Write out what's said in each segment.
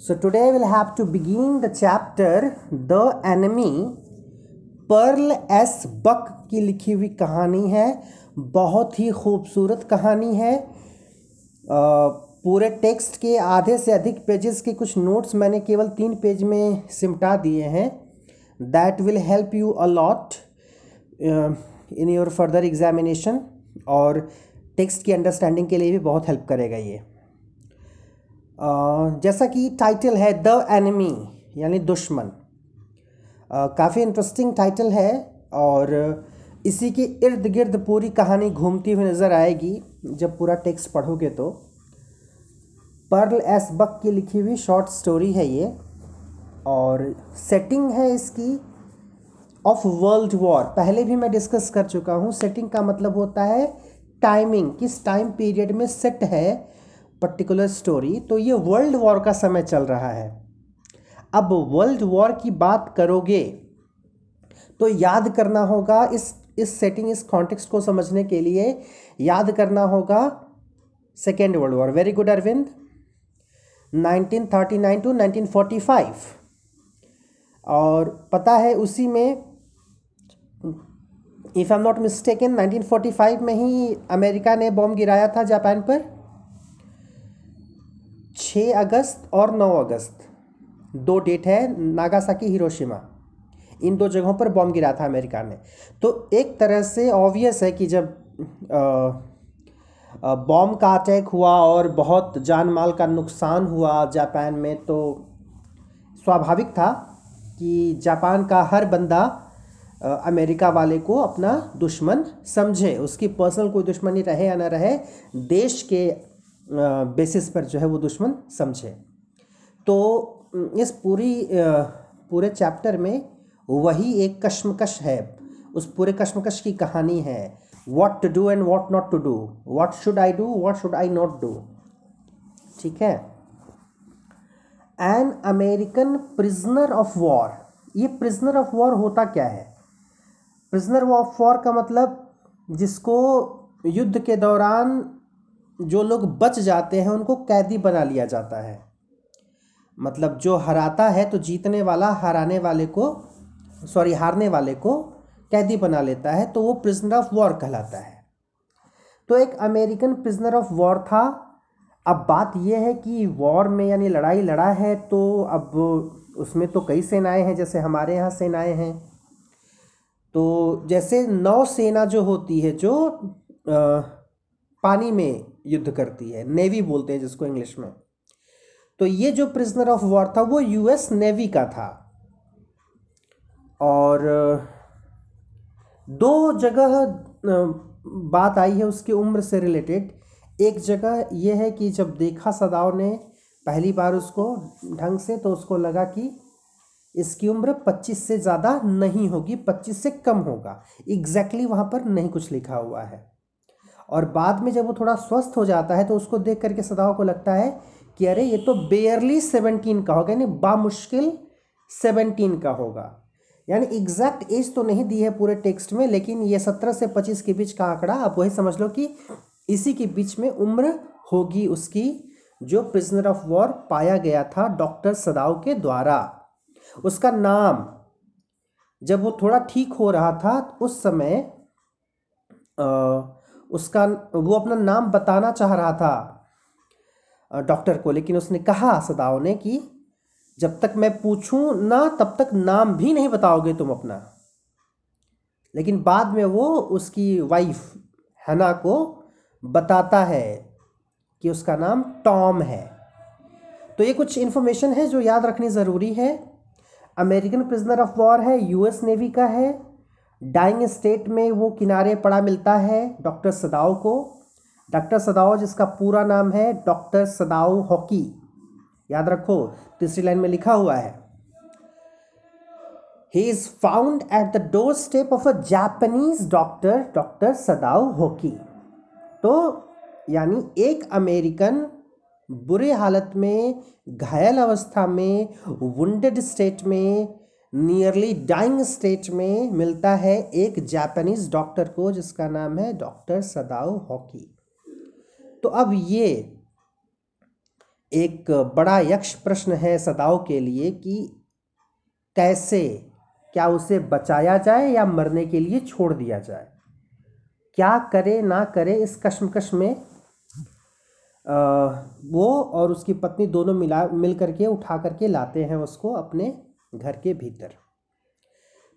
So, today we'll have to begin the chapter, The Enemy. Pearl S Buck की लिखी हुई कहानी है। बहुत ही खूबसूरत कहानी है। पूरे टेक्स्ट के आधे से अधिक पेजेस के कुछ नोट्स मैंने केवल तीन पेज में सिमटा दिए हैं। That will help you a lot in your further examination और टेक्स्ट की अंडरस्टैंडिंग के लिए भी बहुत हेल्प करेगा ये। जैसा कि टाइटल है द एनिमी यानी दुश्मन। काफ़ी इंटरेस्टिंग टाइटल है और इसी के इर्द गिर्द पूरी कहानी घूमती हुई नज़र आएगी, जब पूरा टेक्स्ट पढ़ोगे तो। पर्ल एस बक की लिखी हुई शॉर्ट स्टोरी है ये और सेटिंग है इसकी ऑफ़ वर्ल्ड वॉर पहले भी मैं डिस्कस कर चुका हूँ सेटिंग का मतलब होता है टाइमिंग किस टाइम पीरियड में सेट है पर्टिकुलर स्टोरी तो ये वर्ल्ड वॉर का समय चल रहा है। अब वर्ल्ड वॉर की बात करोगे तो याद करना होगा इस इस सेटिंग इस कॉन्टेक्स्ट को समझने के लिए, याद करना होगा second world war very good Arvind 1939 to 1945 और पता है उसी में if I am not mistaken 1945 में ही अमेरिका ने बॉम्ब गिराया था जापान पर। 6 अगस्त और 9 अगस्त। दो डेट है नागासाकी हिरोशिमा। इन दो जगहों पर बॉम्ब गिरा था अमेरिका ने। तो एक तरह से ऑब्वियस है कि जब बॉम्ब का अटैक हुआ और बहुत जान माल का नुकसान हुआ जापान में तो स्वाभाविक था कि जापान का हर बंदा अमेरिका वाले को अपना दुश्मन समझे। उसकी पर्सनल कोई दुश्मनी रहे या ना रहे, देश के बेसिस पर जो है वो दुश्मन समझे। तो इस पूरी पूरे चैप्टर में वही एक कश्मकश है। उस पूरे कश्मकश की कहानी है। What to do and what not to do what should I do what should I not do ठीक है? An American prisoner of war ये प्रिजनर ऑफ़ वॉर होता क्या है? प्रिजनर ऑफ़ वॉर का मतलब जिसको युद्ध के दौरान जो लोग बच जाते हैं उनको कैदी बना लिया जाता है। मतलब जो हराता है तो जीतने वाला हराने वाले को सॉरी हारने वाले को कैदी बना लेता है तो वो प्रिजनर ऑफ़ वॉर कहलाता है। तो एक अमेरिकन प्रिजनर ऑफ़ वॉर था। अब बात यह है कि वॉर में यानी लड़ाई लड़ा है तो अब उसमें तो कई सेनाएँ हैं जैसे हमारे यहाँ सेनाएँ हैं। तो जैसे नौसेना जो होती है जो अ, पानी में युद्ध करती है, नेवी बोलते हैं जिसको इंग्लिश में। तो ये जो प्रिजनर ऑफ़ वॉर था, वो यूएस नेवी का था। और, दो जगह बात आई है उसकी उम्र से रिलेटेड एक जगह ये है कि जब देखा सदाव ने पहली बार उसको ढंग से तो उसको लगा कि इसकी उम्र 25 से ज़्यादा नहीं होगी 25 से कम होगा। एग्जैक्टली exactly वहाँ पर नहीं कुछ लिखा हुआ है। और बाद में जब वो थोड़ा स्वस्थ हो जाता है तो उसको देख करके सदाव को लगता है कि अरे ये तो बेयरली सेवनटीन का होगा यानी बामुश्किल सेवनटीन का होगा। यानी एग्जैक्ट एज तो नहीं दी है पूरे टेक्स्ट में लेकिन ये सत्रह से पच्चीस के बीच का आंकड़ा आप वही समझ लो कि इसी के बीच में उम्र होगी उसकी जो प्रिजनर ऑफ़ वॉर पाया गया था डॉक्टर सदाव के द्वारा। उसका नाम जब वो थोड़ा ठीक हो रहा था उस समय अ, उसका, वो अपना नाम बताना चाह रहा था डॉक्टर को, लेकिन उसने कहा सदाव ने कि जब तक मैं पूछूँ ना, तब तक नाम भी नहीं बताओगे तुम अपना। लेकिन बाद में वो उसकी वाइफ हैना को बताता है कि उसका नाम टॉम है। तो ये कुछ इन्फॉर्मेशन है जो याद रखनी ज़रूरी है। अमेरिकन प्रिजनर ऑफ़ वॉर है यूएस नेवी का है डाइंग स्टेट में वो किनारे पड़ा मिलता है डॉक्टर सदाओ को। डॉक्टर सदाओ जिसका पूरा नाम है डॉक्टर सदाओ हॉकी। याद रखो, तीसरी लाइन में लिखा हुआ है। He is found at the doorstep of a Japanese doctor doctor Sadao Hoki. तो यानी एक अमेरिकन बुरे हालत में, घायल अवस्था में वुंडेड स्टेट में नियरली डाइंग स्टेट में मिलता है एक जापानीज डॉक्टर को जिसका नाम है डॉक्टर सदाओ हॉकी तो अब ये एक बड़ा यक्ष प्रश्न है सदाओ के लिए कि कैसे क्या उसे बचाया जाए या मरने के लिए छोड़ दिया जाए? क्या करे ना करे इस कश्मकश में आ, वो और उसकी पत्नी दोनों मिला मिल करके उठा करके लाते हैं उसको अपने घर के भीतर।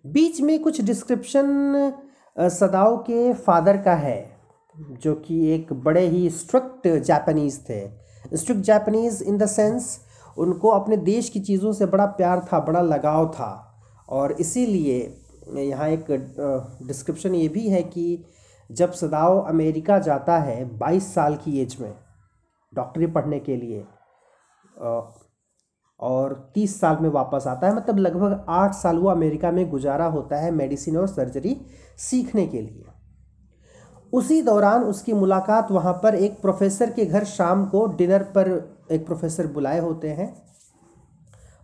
बीच में कुछ डिस्क्रिप्शन सदाओ के फादर का है, जो कि एक बड़े ही स्ट्रिक्ट जापानीज़ थे। Strict Japanese in the sense उनको अपने देश की चीज़ों से बड़ा प्यार था, बड़ा लगाव था। और इसीलिए, यहाँ एक डिस्क्रिप्शन ये भी है कि जब सदाओ अमेरिका जाता है, बाईस साल की एज में डॉक्टरी पढ़ने के लिए और तीस साल में वापस आता है। मतलब लगभग आठ साल वो अमेरिका में गुजारा होता है मेडिसिन और सर्जरी सीखने के लिए। उसी दौरान उसकी मुलाकात वहाँ पर एक प्रोफेसर के घर शाम को डिनर पर एक प्रोफेसर बुलाए होते हैं।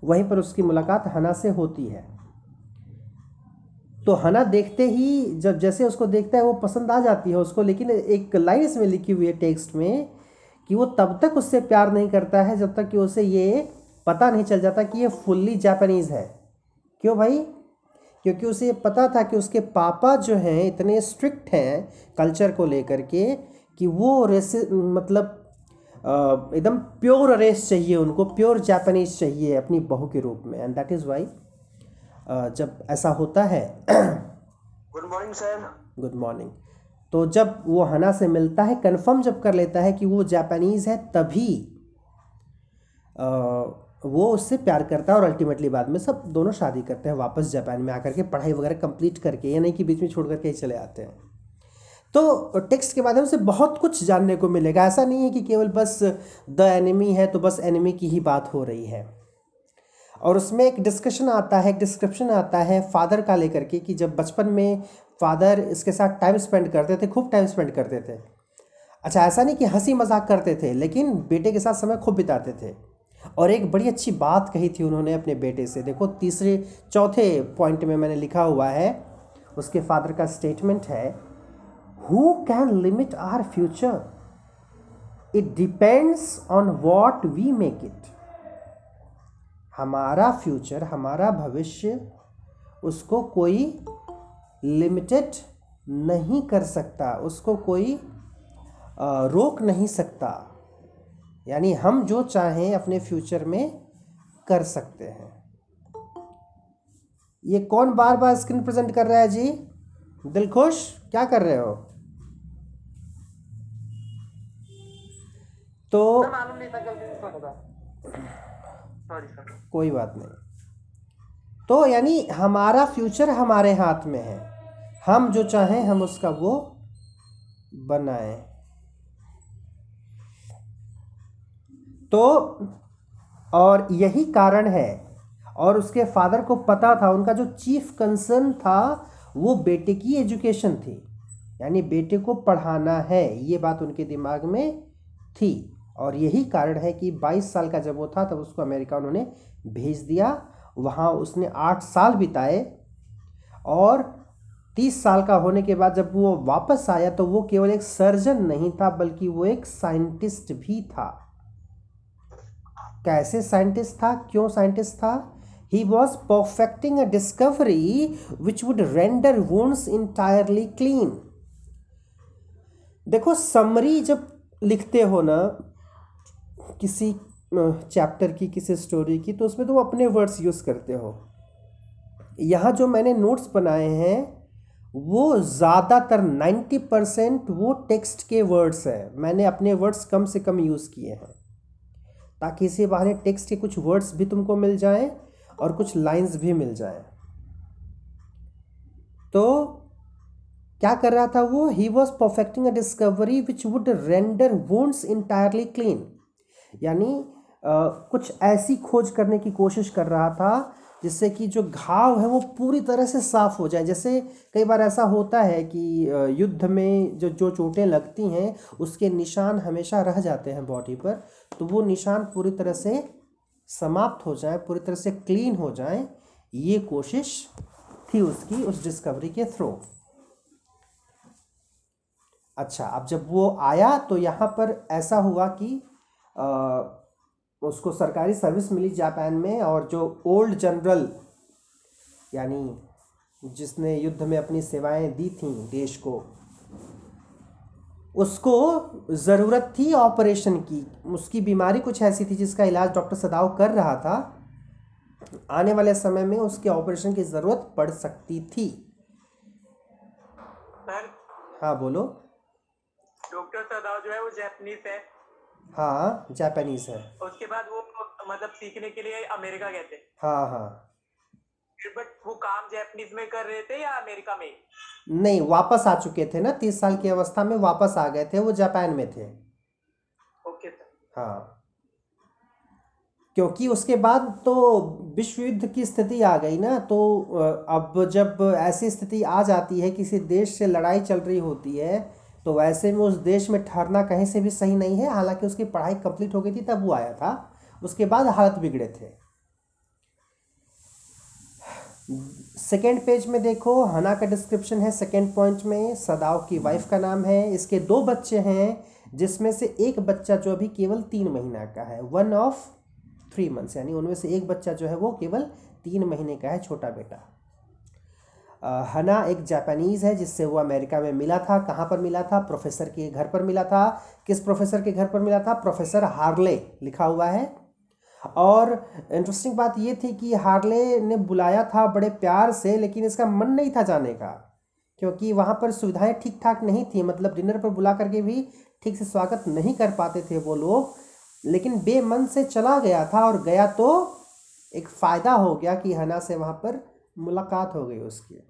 वहीं पर उसकी मुलाकात हना से होती है। तो हना देखते ही जब जैसे उसको देखता है वो पसंद आ जाती है उसको, लेकिन एक लाइन इसमें लिखी हुई है टेक्स्ट में कि वो तब तक उससे प्यार नहीं करता है जब तक कि उसे ये पता नहीं चल जाता कि ये फुल्ली जापानीज़ है। क्यों भाई? क्योंकि उसे पता था कि उसके पापा जो हैं इतने स्ट्रिक्ट हैं कल्चर को लेकर के कि वो रेस मतलब एकदम प्योर रेस चाहिए उनको प्योर जापानीज चाहिए अपनी बहू के रूप में। एंड दैट इज़ वाई जब ऐसा होता है good morning sir good morning तो जब वो हना से मिलता है कंफर्म जब कर लेता है कि वो जापानीज़ है तभी आ, वो उससे प्यार करता है और अल्टीमेटली बाद में सब दोनों शादी करते हैं, वापस जापान में आकर के पढ़ाई वगैरह कंप्लीट करके, या नहीं कि बीच में छोड़ करके ही चले आते हैं। तो टेक्स्ट के माध्यम से बहुत कुछ जानने को मिलेगा। ऐसा नहीं है कि केवल बस द एनिमी है तो बस एनिमी की ही बात हो रही है। और उसमें एक डिस्कशन आता है, एक डिस्क्रिप्शन आता है फादर का लेकर के कि जब बचपन में फादर इसके साथ टाइम स्पेंड करते थे, खूब टाइम स्पेंड करते थे। अच्छा ऐसा नहीं कि हँसी मज़ाक करते थे, लेकिन बेटे के साथ समय खूब बिताते थे। और एक बड़ी अच्छी बात कही थी उन्होंने अपने बेटे से। देखो, तीसरे, चौथे पॉइंट में मैंने लिखा हुआ है, उसके फादर का स्टेटमेंट है who can limit our future it depends on what we make it हमारा फ्यूचर हमारा भविष्य, उसको कोई लिमिटेड नहीं कर सकता, उसको कोई रोक नहीं सकता। यानी हम जो चाहें अपने फ्यूचर में कर सकते हैं। ये कौन बार बार स्क्रीन प्रेजेंट कर रहा है जी? दिल खुश क्या कर रहे हो? तो कोई बात नहीं। तो यानी हमारा फ्यूचर हमारे हाथ में है। हम जो चाहें हम उसका वो बनाएँ। तो और यही कारण है, और उसके फादर को पता था, उनका जो चीफ कंसर्न था, वो बेटे की एजुकेशन थी। यानी बेटे को पढ़ाना है, ये बात उनके दिमाग में थी। और यही कारण है कि 22 साल का जब वो था, तब उसको अमेरिका उन्होंने भेज दिया। वहाँ उसने आठ साल बिताए, और तीस साल का होने के बाद जब वो वापस आया तो वो केवल एक सर्जन नहीं था, बल्कि वो एक साइंटिस्ट भी था। कैसे साइंटिस्ट था, क्यों साइंटिस्ट था? He was perfecting a discovery which would render wounds entirely clean देखो समरी जब लिखते हो ना, किसी चैप्टर की, किसी स्टोरी की तो उसमें तुम अपने वर्ड्स यूज़ करते हो। यहाँ जो मैंने नोट्स बनाए हैं, वो ज़्यादातर नाइन्टी परसेंट वो टेक्स्ट के वर्ड्स हैं। मैंने अपने वर्ड्स कम से कम यूज़ किए हैं। ताकि इसी बहाने टेक्स्ट के कुछ वर्ड्स भी तुमको मिल जाएँ और कुछ लाइंस भी मिल जाएँ। तो क्या कर रहा था वो? He was perfecting a discovery which would render wounds entirely clean यानी कुछ ऐसी खोज करने की कोशिश कर रहा था जिससे कि जो घाव है वो पूरी तरह से साफ़ हो जाए। जैसे कई बार ऐसा होता है कि युद्ध में जो जो चोटें लगती हैं, उसके निशान हमेशा रह जाते हैं बॉडी पर तो वो निशान पूरी तरह से समाप्त हो जाए, पूरी तरह से क्लीन हो जाए, ये कोशिश थी उसकी, उस डिस्कवरी के थ्रू। अच्छा अब जब वो आया तो यहाँ पर ऐसा हुआ कि उसको सरकारी सर्विस मिली जापान में और जो ओल्ड जनरल यानी जिसने युद्ध में अपनी सेवाएँ दी थी देश को उसको ज़रूरत थी ऑपरेशन की। उसकी बीमारी कुछ ऐसी थी जिसका इलाज डॉक्टर सदाव कर रहा था। आने वाले समय में उसके ऑपरेशन की ज़रूरत पड़ सकती थी। सर? हाँ बोलो। डॉक्टर सदाव जो है वो जैपनीज है। हाँ जापानीज़ है। उसके बाद वो मतलब सीखने के लिए अमेरिका गए थे। हाँ हाँ। बट वो काम जैपनीज में कर रहे थे या अमेरिका में? नहीं वापस आ चुके थे ना तीस साल की अवस्था में वापस आ गए थे वो जापान में थे। ओके सर हाँ। क्योंकि उसके बाद तो विश्व युद्ध की स्थिति आ गई ना तो अब जब ऐसी स्थिति आ जाती है किसी देश से लड़ाई चल रही होती है तो वैसे में उस देश में ठहरना कहीं से भी सही नहीं है। हालाँकि उसकी पढ़ाई कंप्लीट हो गई थी, तब वो आया था। उसके बाद हालत बिगड़े थे। सेकेंड पेज में देखो, हना का डिस्क्रिप्शन है सेकेंड पॉइंट में। सदाव की वाइफ का नाम है। इसके दो बच्चे हैं, जिसमें से एक बच्चा जो अभी केवल तीन महीना का है। वन ऑफ़ थ्री मंथ्स यानी उनमें से एक बच्चा जो है वो केवल तीन महीने का है, छोटा बेटा। हना एक जापानीज़ है, जिससे वो अमेरिका में मिला था। कहाँ पर मिला था? प्रोफेसर के घर पर मिला था। किस प्रोफेसर के घर पर मिला था? प्रोफेसर हार्ले लिखा हुआ है। और इंटरेस्टिंग बात ये थी कि हार्ले ने बुलाया था बड़े प्यार से, लेकिन इसका मन नहीं था जाने का, क्योंकि वहाँ पर सुविधाएँ ठीक ठाक नहीं थी। मतलब डिनर पर बुला करके भी ठीक से स्वागत नहीं कर पाते थे वो लोग, लेकिन बेमन से चला गया था और गया तो एक फ़ायदा हो गया कि हना से वहाँ पर मुलाकात हो गई उसकी।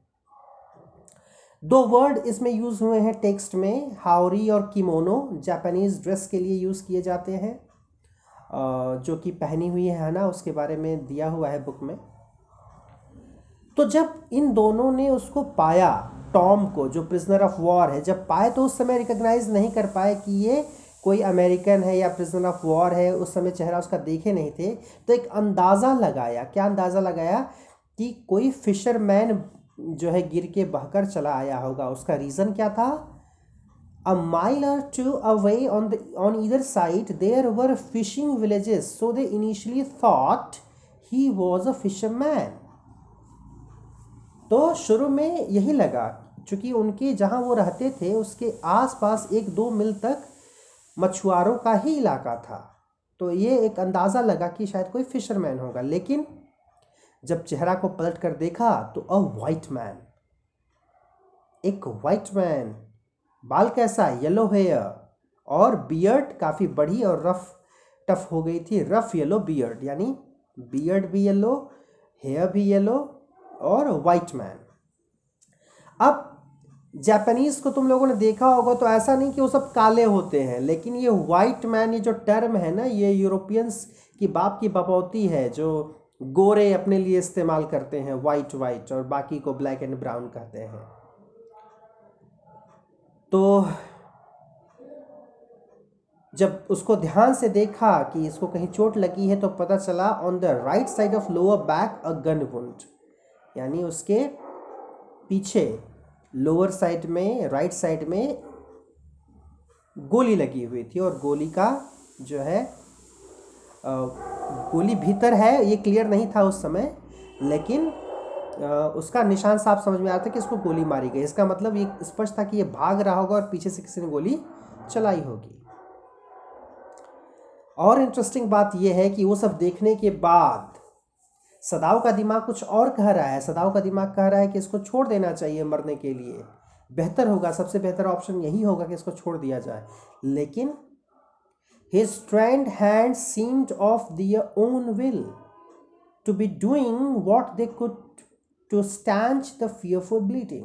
दो वर्ड इसमें यूज़ हुए हैं टेक्स्ट में हाउरी और किमोनो जापानीज़ ड्रेस के लिए यूज़ किए जाते हैं। जो कि पहनी हुई है ना? उसके बारे में दिया हुआ है बुक में। तो जब इन दोनों ने उसको पाया टॉम को, जो प्रिजनर ऑफ़ वॉर है, जब पाए तो उस समय रिकॉग्नाइज नहीं कर पाए कि ये कोई अमेरिकन है या प्रिजनर ऑफ़ वॉर है, उस समय चेहरा उसका देखे नहीं थे। तो एक अंदाज़ा लगाया, क्या अंदाज़ा लगाया कि कोई फिशरमैन जो है गिर के बहकर चला आया होगा। उसका रीज़न क्या था? A mile or two away on the on either side there were fishing villages, so they initially thought he was a fisherman. तो शुरू में यही लगा चूँकि उनके जहाँ वो रहते थे उसके आसपास एक दो मील तक मछुआरों का ही इलाका था। तो ये एक अंदाज़ा लगा कि शायद कोई फिशरमैन होगा। लेकिन जब चेहरा को पलट कर देखा तो अ वाइट मैन एक वाइट मैन बाल कैसा येलो हेयर और बियर्ड काफ़ी बड़ी और रफ टफ हो गई थी रफ येलो बियर्ड यानी बियर्ड भी येलो हेयर भी येलो और वाइट मैन अब जापानीज़ को तुम लोगों ने देखा होगा तो ऐसा नहीं कि वो सब काले होते हैं, लेकिन ये वाइट मैन ये जो टर्म है ना, ये यूरोपियंस की बाप की बपौती है, जो गोरे अपने लिए इस्तेमाल करते हैं वाइट वाइट और बाकी को ब्लैक एंड ब्राउन कहते हैं। तो जब उसको ध्यान से देखा कि इसको कहीं चोट लगी है तो पता चला on the right side of lower back a gun wound यानी उसके पीछे लोअर साइड में राइट साइड में गोली लगी हुई थी और गोली का जो है अ, गोली भीतर है, ये क्लियर नहीं था उस समय, लेकिन उसका निशान साफ़ समझ में आ रहा था कि इसको गोली मारी गई। इसका मतलब ये स्पष्ट था कि ये भाग रहा होगा और पीछे से किसी ने गोली चलाई होगी। और इंटरेस्टिंग बात यह है कि वो सब देखने के बाद सदाव का दिमाग कुछ और कह रहा है। सदाव का दिमाग कह रहा है कि इसको छोड़ देना चाहिए मरने के लिए। बेहतर होगा, सबसे बेहतर ऑप्शन यही होगा कि इसको छोड़ दिया जाए। लेकिन his strained hands seemed of their own will to be doing what they could to stanch the fearful bleeding.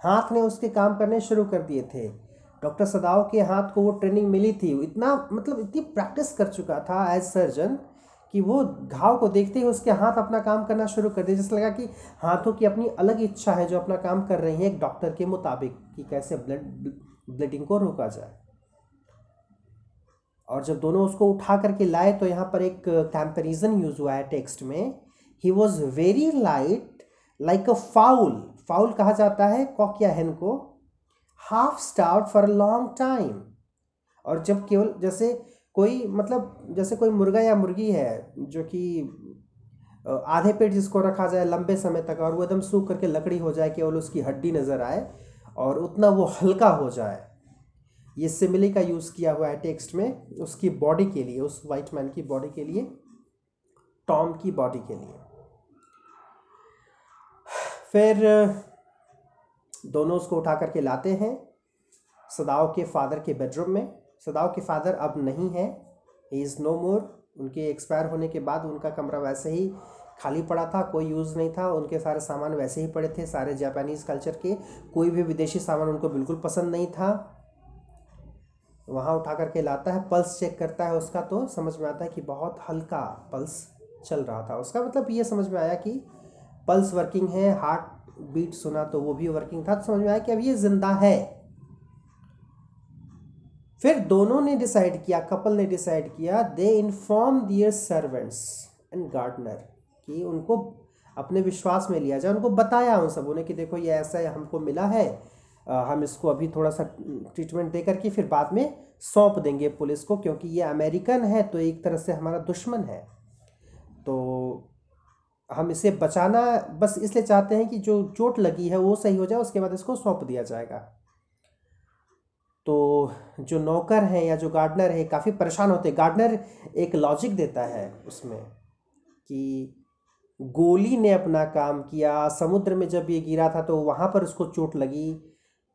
हाथ ने उसके काम करने शुरू कर दिए थे। डॉक्टर सदाव के हाथ को वो ट्रेनिंग मिली थी। इतना मतलब इतनी प्रैक्टिस कर चुका था एज सर्जन कि वो घाव को देखते ही उसके हाथ अपना काम करना शुरू कर दिए। जैसे लगा कि हाथों की अपनी अलग इच्छा है जो अपना काम कर रही है एक डॉक्टर के मुताबिक कि कैसे ब्लड ब्लीडिंग को रोका जाए। और जब दोनों उसको उठा करके लाए तो यहाँ पर एक कंपेरिजन यूज़ हुआ है टेक्स्ट में। He was very light like a fowl fowl कहा जाता है? कॉक या हेन को। Half starved for a long time और जब केवल, जैसे कोई मतलब जैसे कोई मुर्गा या मुर्गी है, जो कि आधे पेट जिसको रखा जाए लंबे समय तक और वो एकदम सूख करके लकड़ी हो जाए, केवल उसकी हड्डी नज़र आए, और उतना वो हल्का हो जाए ये सिमिली का यूज़ किया हुआ है टेक्स्ट में, उसकी बॉडी के लिए, उस वाइट मैन की बॉडी के लिए टॉम की बॉडी के लिए। फिर, दोनों उसको उठा करके लाते हैं सदाव के फादर के बेडरूम में। सदाव के फादर अब नहीं है ही इज़ नो मोर उनके एक्सपायर होने के बाद उनका कमरा वैसे ही खाली पड़ा था, कोई यूज़ नहीं था। उनके सारे सामान वैसे ही पड़े थे, सारे जापानीज़ कल्चर के। कोई भी विदेशी सामान उनको बिल्कुल पसंद नहीं था। वहाँ उठा करके लाता है पल्स चेक करता है उसका तो समझ में आता है कि बहुत हल्का पल्स चल रहा था। उसका मतलब ये समझ में आया कि पल्स वर्किंग है हार्ट बीट सुना तो वो भी वर्किंग था तो समझ में आया कि अब ये ज़िंदा है। फिर दोनों ने डिसाइड किया कपल ने डिसाइड किया they inform their servants and gardener कि उनको अपने विश्वास में लिया जाए, उनको बताया उन सबों ने कि देखो ये ऐसा हमको मिला है हम इसको अभी थोड़ा सा ट्रीटमेंट दे करके फिर बाद में सौंप देंगे पुलिस को, क्योंकि ये अमेरिकन है तो एक तरह से हमारा दुश्मन है। तो हम इसे बचाना, बस इसलिए चाहते हैं कि जो चोट लगी है, वो सही हो जाए, उसके बाद इसको सौंप दिया जाएगा। तो जो नौकर हैं या जो गार्डनर है, काफ़ी परेशान होते हैं। गार्डनर एक लॉजिक देता है उसमें कि गोली ने अपना काम किया, समुद्र में जब ये गिरा था तो वहाँ पर उसको चोट लगी।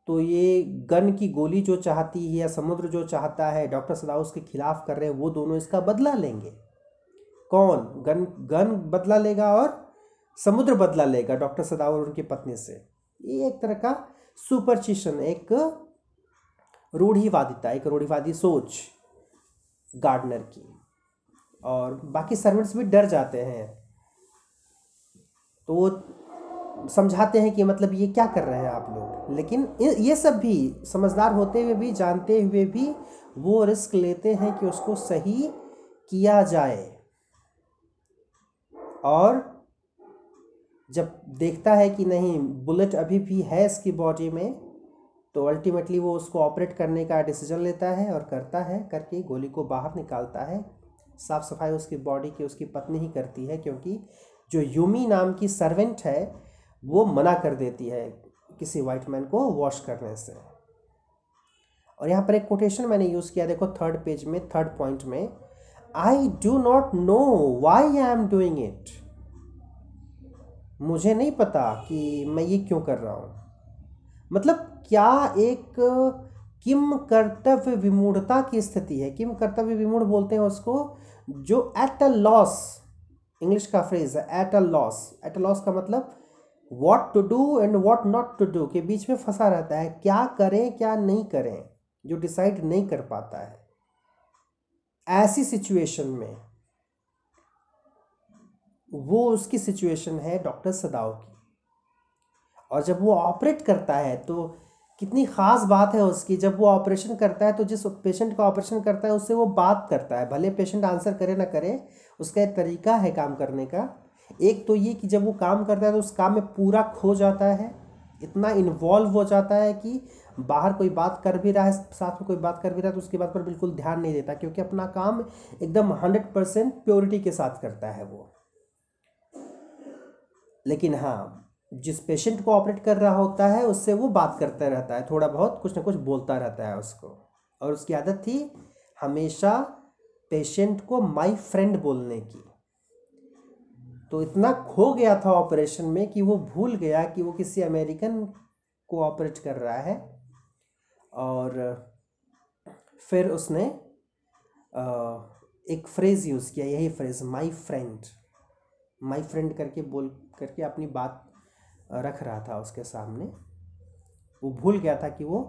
तो ये गन की गोली जो चाहती है या समुद्र जो चाहता है, डॉक्टर सदाव उसके खिलाफ कर रहे हैं, वो दोनों इसका बदला लेंगे। कौन? गन गन बदला लेगा और समुद्र बदला लेगा, डॉक्टर सदाव और उनकी पत्नी से। ये एक तरह का सुपरचिशन एक रूढ़ीवादिता, एक रूढ़ीवादी सोच गार्डनर की। और बाकी सर्वेंट्स भी डर जाते हैं। तो वो समझाते हैं कि मतलब ये क्या कर रहे हैं आप लोग? लेकिन ये सब भी, समझदार होते हुए भी, जानते हुए भी वो रिस्क लेते हैं कि उसको सही किया जाए। और जब देखता है कि नहीं, बुलेट अभी भी है इसकी बॉडी में तो अल्टीमेटली वो उसको ऑपरेट करने का डिसीज़न लेता है और करता है, करके गोली को बाहर निकालता है। साफ़ सफ़ाई उसकी बॉडी की, उसकी पत्नी ही करती है, क्योंकि जो यूमी नाम की सर्वेंट है वो मना कर देती है किसी वाइट मैन को वॉश करने से। और यहाँ पर एक कोटेशन मैंने यूज़ किया, देखो थर्ड पेज में थर्ड पॉइंट में I do not know why I am doing it मुझे नहीं पता कि मैं ये क्यों कर रहा हूँ। मतलब क्या एक किम कर्तव्य विमूढ़ता की स्थिति है? किम कर्तव्य विमूढ़ बोलते हैं उसको जो एट अ लॉस इंग्लिश का फ्रेज है at a loss at a loss का मतलब what to do and what not to do के बीच में फंसा रहता है, क्या करें, क्या नहीं करें, जो डिसाइड नहीं कर पाता है। ऐसी सिचुएशन में वो उसकी सिचुएशन है डॉक्टर सदाव की। और जब वो ऑपरेट करता है तो कितनी ख़ास बात है उसकी, जब वो ऑपरेशन करता है तो जिस पेशेंट का ऑपरेशन करता है, उससे वो बात करता है, भले पेशेंट आंसर करे ना करे, उसका एक तरीका है काम करने का। एक तो ये कि जब वो काम करता है तो उस काम में पूरा खो जाता है, इतना इन्वॉल्व हो जाता है कि बाहर कोई बात कर भी रहा है, साथ में कोई बात कर भी रहा है तो उसकी बात पर बिल्कुल ध्यान नहीं देता क्योंकि अपना काम एकदम हंड्रेड परसेंट प्योरिटी के साथ करता है वो। लेकिन हाँ जिस पेशेंट को ऑपरेट कर रहा होता है, उससे वो बात करता रहता है, थोड़ा बहुत कुछ ना कुछ बोलता रहता है उसको। और उसकी आदत थी हमेशा पेशेंट को माय फ्रेंड बोलने की। तो इतना खो गया था ऑपरेशन में कि वो भूल गया कि वो किसी अमेरिकन को ऑपरेट कर रहा है। और, फिर उसने एक फ्रेज़ यूज़ किया, यही phrase my friend my friend करके बोल, करके अपनी बात रख रहा था उसके सामने। वो भूल गया था कि वो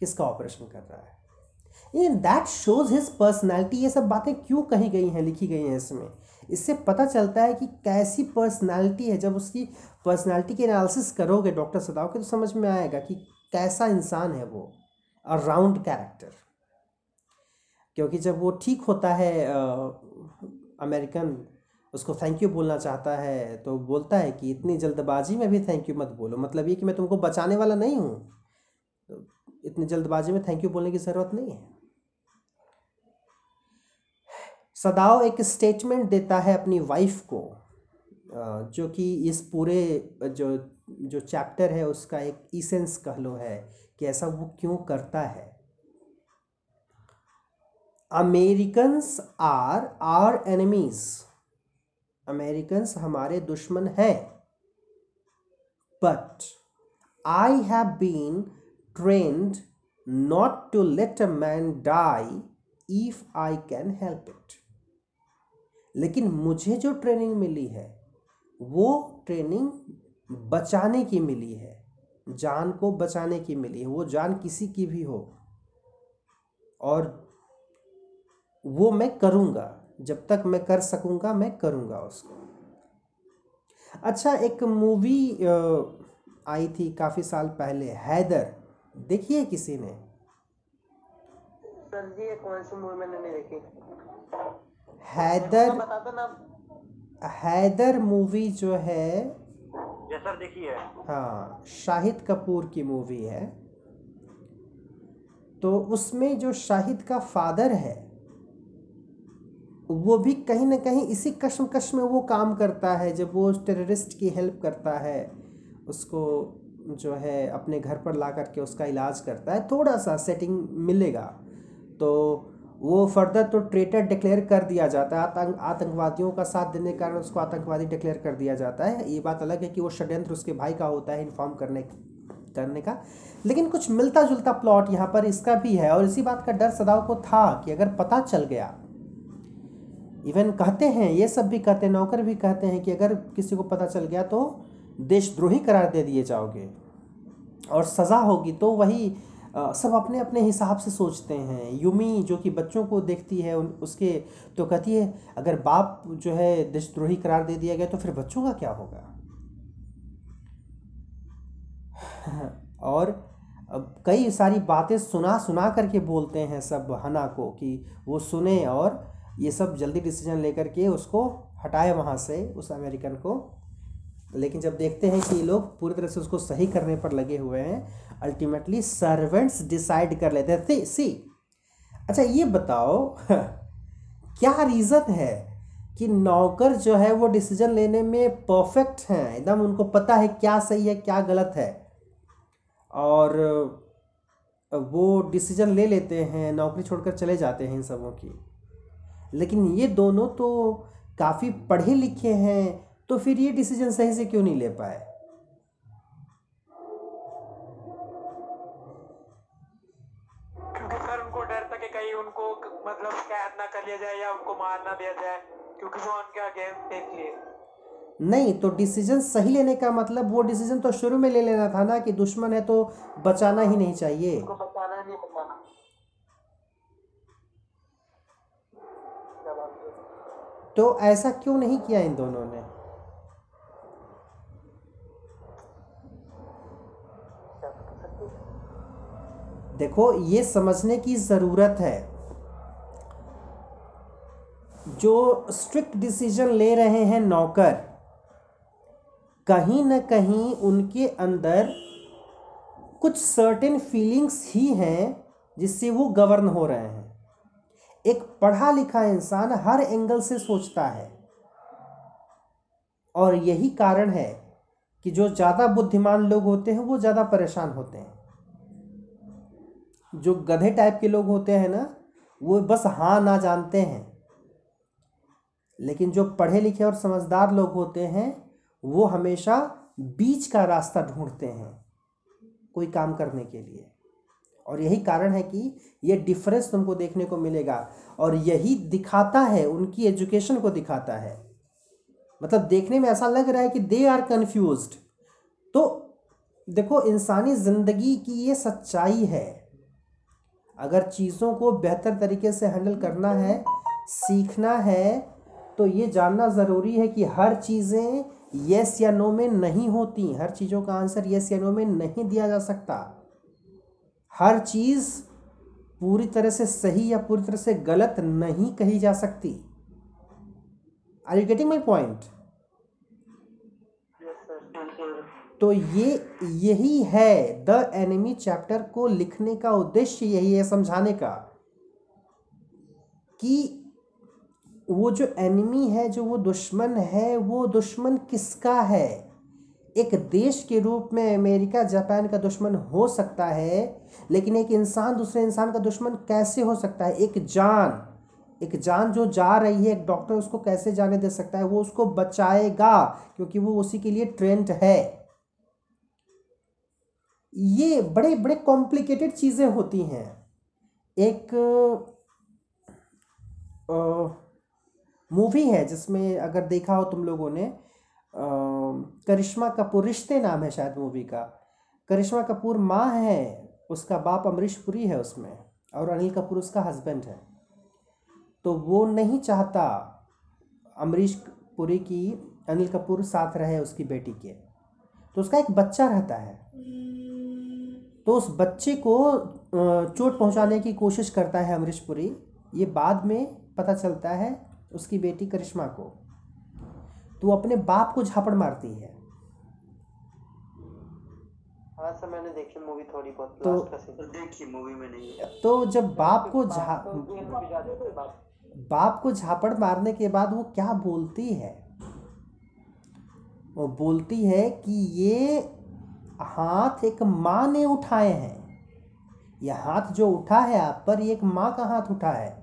किसका ऑपरेशन कर रहा है। In that shows his personality ये सब बातें क्यों कही गई हैं, लिखी गई हैं इसमें? इससे पता चलता है कि कैसी पर्सनैलिटी है। जब उसकी पर्सनैलिटी की एनालिसिस करोगे डॉक्टर सदाव के तो समझ में आएगा कि कैसा इंसान है वो। अ राउंड कैरेक्टर क्योंकि जब वो ठीक होता है अमेरिकन उसको थैंक यू बोलना चाहता है तो बोलता है कि इतनी जल्दबाजी में भी थैंक यू मत बोलो। मतलब ये कि मैं तुमको बचाने वाला नहीं हूँ। तो इतनी जल्दबाजी में थैंक यू बोलने की ज़रूरत नहीं है। सदाव एक स्टेटमेंट देता है अपनी वाइफ को जो कि इस पूरे, जो जो चैप्टर है उसका एक इसेंस कह लो है कि ऐसा वो क्यों करता है। Americans are are enemies Americans हमारे दुश्मन हैं। But I have been trained not to let a man die if I can help it लेकिन मुझे जो ट्रेनिंग मिली है, वो ट्रेनिंग बचाने की मिली है, जान को बचाने की मिली है, वो जान किसी की भी हो। और वो मैं करूँगा, जब तक मैं कर सकूँगा, मैं करूँगा उसको। अच्छा एक मूवी आई थी काफ़ी साल पहले, हैदर देखिए किसी ने? सर, जी कौन सी मूवी मैंने नहीं देखी? हैदर हैदर मूवी जो है सर देखी है हाँ शाहिद कपूर की मूवी है। तो उसमें जो शाहिद का फादर है वो भी कहीं ना कहीं इसी कश्म कश्मकश में वो काम करता है जब वो टेररिस्ट की हेल्प करता है उसको जो है अपने घर पर ला करके उसका इलाज करता है। थोड़ा सा सेटिंग मिलेगा। तो वो फर्दर तो ट्रेटर डिक्लेयर कर दिया जाता है। आतंक, आतंकवादियों का साथ देने के कारण उसको आतंकवादी डिक्लेयर कर दिया जाता है। ये बात अलग है कि वो षड्यंत्र उसके भाई का होता है इन्फॉर्म करने करने का। लेकिन कुछ मिलता जुलता प्लॉट यहाँ पर इसका भी है और इसी बात का डर सदाव को था कि अगर पता चल गया इवन कहते हैं, ये सब भी कहते हैं, नौकर भी कहते हैं कि अगर किसी को पता चल गया तो देशद्रोही करार दे दिए जाओगे और सज़ा होगी। तो वही सब अपने अपने हिसाब से सोचते हैं। युमी जो कि बच्चों को देखती है, उन, उसके तो कहती है, अगर बाप जो है देशद्रोही करार दे दिया गया तो फिर बच्चों का क्या होगा? और कई सारी बातें सुना सुना करके बोलते हैं सब हना को कि वो सुने और ये सब जल्दी डिसीज़न लेकर के उसको हटाए वहाँ से, उस अमेरिकन को। लेकिन जब देखते हैं कि लोग पूरी तरह से उसको सही करने पर लगे हुए हैं अल्टीमेटली सर्वेंट्स डिसाइड कर लेते हैं। सी अच्छा ये बताओ, क्या रीज़न है कि नौकर जो है वो डिसीज़न लेने में परफेक्ट हैं? एकदम उनको पता है क्या सही है, क्या गलत है। और, वो डिसीज़न ले लेते हैं, नौकरी छोड़कर चले जाते हैं इन सबों की। लेकिन ये दोनों तो काफ़ी पढ़े लिखे हैं तो फिर ये डिसीज़न सही से क्यों नहीं ले पाए? क्योंकि सर उनको डर था कि कहीं उनको मतलब कैद ना कर लिया जाए या उनको मार ना दिया जाए क्योंकि वो उनके अगेंस्ट थे इसलिए। नहीं तो डिसीज़न सही लेने का मतलब वो डिसीज़न तो शुरू में ले लेना था ना कि दुश्मन है तो बचाना ही नहीं चाहिए। उनको बचाना नहीं बचाना। क्या बात? तो ऐसा क्यों नहीं किया इन दोनों ने क्या बता सकते हैं? देखो, ये समझने की ज़रूरत है। जो स्ट्रिक्ट डिसीज़न ले रहे हैं नौकर, कहीं ना कहीं उनके अंदर कुछ सर्टेन फीलिंग्स ही हैं जिससे वो गवर्न हो रहे हैं। एक पढ़ा लिखा इंसान हर एंगल से सोचता है। और यही कारण है कि जो ज़्यादा बुद्धिमान लोग होते हैं, वो ज़्यादा परेशान होते हैं। जो गधे टाइप के लोग होते हैं ना, वो बस हाँ ना जानते हैं। लेकिन जो पढ़े लिखे और समझदार लोग होते हैं, वो हमेशा बीच का रास्ता ढूंढते हैं कोई काम करने के लिए। और यही कारण है कि ये डिफरेंस तुमको देखने को मिलेगा और यही दिखाता है, उनकी एजुकेशन को दिखाता है। मतलब देखने में ऐसा लग रहा है कि दे आर कन्फ्यूज़ तो देखो, इंसानी ज़िंदगी की ये सच्चाई है। अगर चीज़ों को बेहतर तरीके से हैंडल करना है, सीखना है तो ये जानना ज़रूरी है कि हर चीज़ें यस या नो में नहीं होती। हर चीज़ों का आंसर यस या नो में नहीं दिया जा सकता। हर चीज़ पूरी तरह से सही या पूरी तरह से गलत नहीं कही जा सकती। Are you getting my point तो ये, यही है। द एनिमी चैप्टर को लिखने का उद्देश्य यही है समझाने का कि वो जो एनिमी है, जो वो दुश्मन है, वो दुश्मन किसका है? एक देश के रूप में अमेरिका, जापान का दुश्मन हो सकता है, लेकिन एक इंसान, दूसरे इंसान का दुश्मन कैसे हो सकता है? एक जान। एक जान जो जा रही है, एक डॉक्टर उसको कैसे जाने दे सकता है? वो उसको बचाएगा, क्योंकि वो उसी के लिए ट्रेंड है। ये बड़े बड़े कॉम्प्लिकेटेड चीज़ें होती हैं। एक मूवी है जिसमें अगर देखा हो तुम लोगों ने करिश्मा कपूर, रिश्ते नाम है शायद मूवी का। करिश्मा कपूर माँ है, उसका बाप अमरीश पुरी है उसमें, और अनिल कपूर उसका हस्बैंड है। तो वो नहीं चाहता अमरीश पुरी की, अनिल कपूर साथ रहे उसकी बेटी के। तो उसका एक बच्चा रहता है। तो उस बच्चे को चोट पहुँचाने की कोशिश करता है अमरीश पुरी। ये बाद में पता चलता है उसकी बेटी करिश्मा को। तो अपने बाप को झापड़ मारती है। हाँ सर मैंने देखी मूवी थोड़ी बहुत तो- लास्ट का सीन। देखी मूवी में नहीं तो जब बाप को झा बाप को झापड़ मारने के बाद वो क्या बोलती है? वो बोलती है कि ये हाथ एक माँ ने उठाए हैं। यह हाथ जो उठा है, आप पर एक माँ का हाथ उठा है।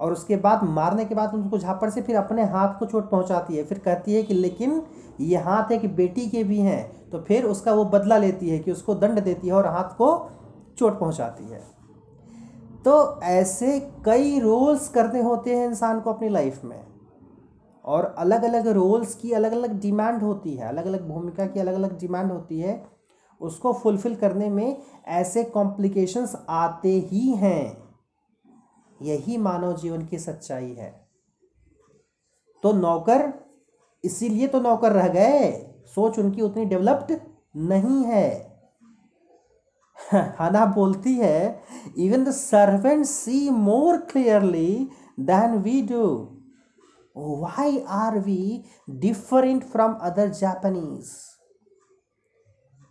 और उसके बाद मारने के बाद उनको झापड़ से फिर अपने हाथ को चोट पहुंचाती है। फिर कहती है कि लेकिन ये हाथ एक बेटी के भी हैं। तो फिर उसका वो बदला लेती है कि उसको दंड देती है और हाथ को चोट पहुंचाती है। तो ऐसे कई रोल्स करने होते हैं इंसान को अपनी लाइफ में। और अलग अलग रोल्स की अलग अलग डिमांड होती है अलग अलग भूमिका की अलग अलग डिमांड होती है, उसको फुलफ़िल करने में ऐसे कॉम्प्लिकेशंस आते ही हैं। यही मानव जीवन की सच्चाई है। तो नौकर, इसीलिए तो नौकर रह गए। सोच उनकी उतनी डेवलप्ड नहीं है। हना बोलती है even the servant see more clearly than we do why are we different from other Japanese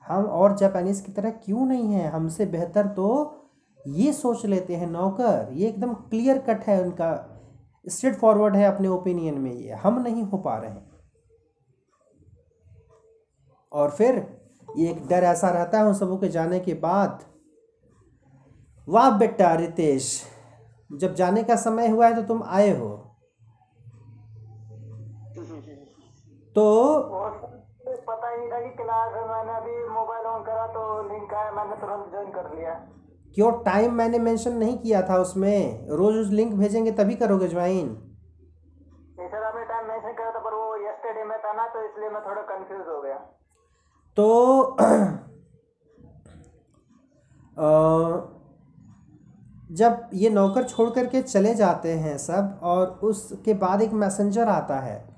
हम और जापानीज की तरह क्यों नहीं हैं? हमसे बेहतर तो ये सोच लेते हैं, नौकर। ये एकदम क्लियर कट है उनका। स्ट्रेट फॉरवर्ड है अपने ओपिनियन में ये। हम नहीं हो पा रहे हैं। और फिर ये एक डर ऐसा रहता है उन सबों के जाने के बाद। वाह बेटा रितेश, जब जाने का समय हुआ है तो तुम आए हो। तो पता ही नहीं था कि क्लास है मैंने अभी मोबाइल ऑन करा तो लिंक आया मैंने तुरंत ज्वाइन कर लिया। क्यों? टाइम मैंने मेंशन नहीं किया था उसमें। रोज उस लिंक भेजेंगे तभी करोगे ज्वाइन सर आपने टाइम मेंशन करा था पर वो यस्टरडे में था ना तो इसलिए मैं थोड़ा कंफ्यूज हो गया। तो अ, जब ये नौकर छोड़ करके चले जाते हैं सब और उसके बाद एक मैसेंजर आता है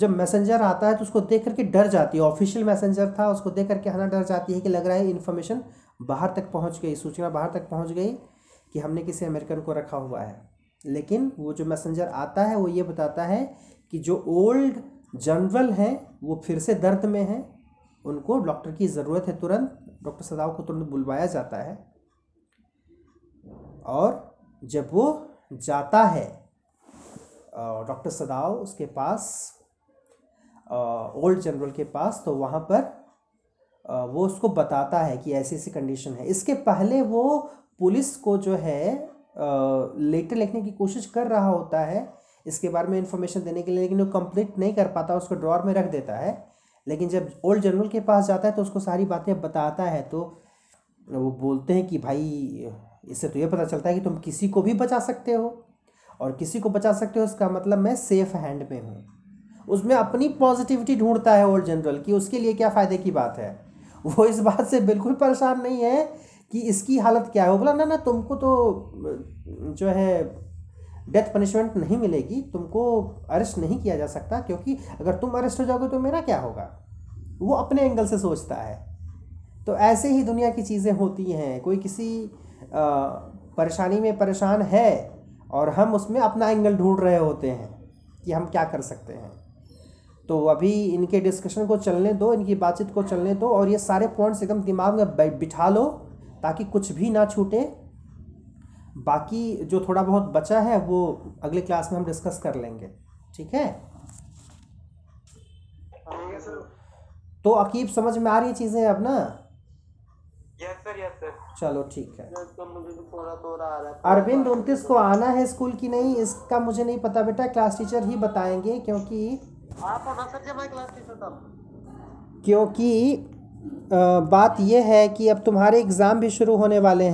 जब मैसेंजर आता है तो उसको देख करके डर जाती है। ऑफिशियल मैसेंजर था, उसको देख करके हना डर जाती है कि लग रहा है इन्फॉर्मेशन बाहर तक पहुँच गई, सूचना बाहर तक पहुँच गई कि हमने किसी अमेरिकन को रखा हुआ है। लेकिन वो जो मैसेंजर आता है, वो ये बताता है कि जो ओल्ड जनरल हैं, वो फिर से दर्द में हैं। उनको डॉक्टर की ज़रूरत है तुरंत डॉक्टर सदाव को तुरंत बुलवाया जाता है। और जब वो जाता है डॉक्टर सदाव उसके पास ओल्ड जनरल के पास तो वहाँ पर वो उसको बताता है कि ऐसी ऐसी कंडीशन है। इसके पहले वो पुलिस को जो है लेटर लिखने की कोशिश कर रहा होता है, इसके बारे में इंफॉर्मेशन देने के लिए, लेकिन वो कंप्लीट नहीं कर पाता, उसको ड्रॉर में रख देता है। लेकिन जब ओल्ड जनरल के पास जाता है तो उसको सारी बातें बताता है तो वो बोलते हैं कि भाई, इससे तो ये पता चलता है कि तुम किसी को भी बचा सकते हो, और किसी को बचा सकते हो, इसका मतलब मैं सेफ़ हैंड में हूँ। उसमें अपनी पॉजिटिविटी ढूंढता है ओल्ड जनरल कि उसके लिए क्या फ़ायदे की बात है। वो इस बात से बिल्कुल परेशान नहीं है कि इसकी हालत क्या है। वो बोला, ना ना, तुमको तो जो है डेथ पनिशमेंट नहीं मिलेगी, तुमको अरेस्ट नहीं किया जा सकता, क्योंकि अगर तुम अरेस्ट हो जाओगे तो मेरा क्या होगा? वो अपने एंगल से सोचता है। तो ऐसे ही दुनिया की चीज़ें होती हैं। कोई किसी परेशानी में परेशान है और हम उसमें अपना एंगल ढूंढ रहे होते हैं कि हम क्या कर सकते हैं। तो अभी इनके डिस्कशन को चलने दो इनकी बातचीत को चलने दो और ये सारे पॉइंट्स एकदम दिमाग में बिठा लो ताकि कुछ भी ना छूटे। बाकी जो थोड़ा बहुत बचा है वो अगले क्लास में हम डिस्कस कर लेंगे। ठीक है? तो अकीब समझ में आ रही चीज़ें अब ना? यस सर यस सर चलो ठीक है। तो मुझे थोड़ा थोड़ा आ रहा है। अरविंद उनतीस को आना है स्कूल की नहीं? इसका मुझे नहीं पता बेटा क्लास टीचर ही बताएँगे क्योंकि क्योंकि बात यह है कि अब तुम्हारे एग्ज़ाम भी शुरू होने वाले हैं।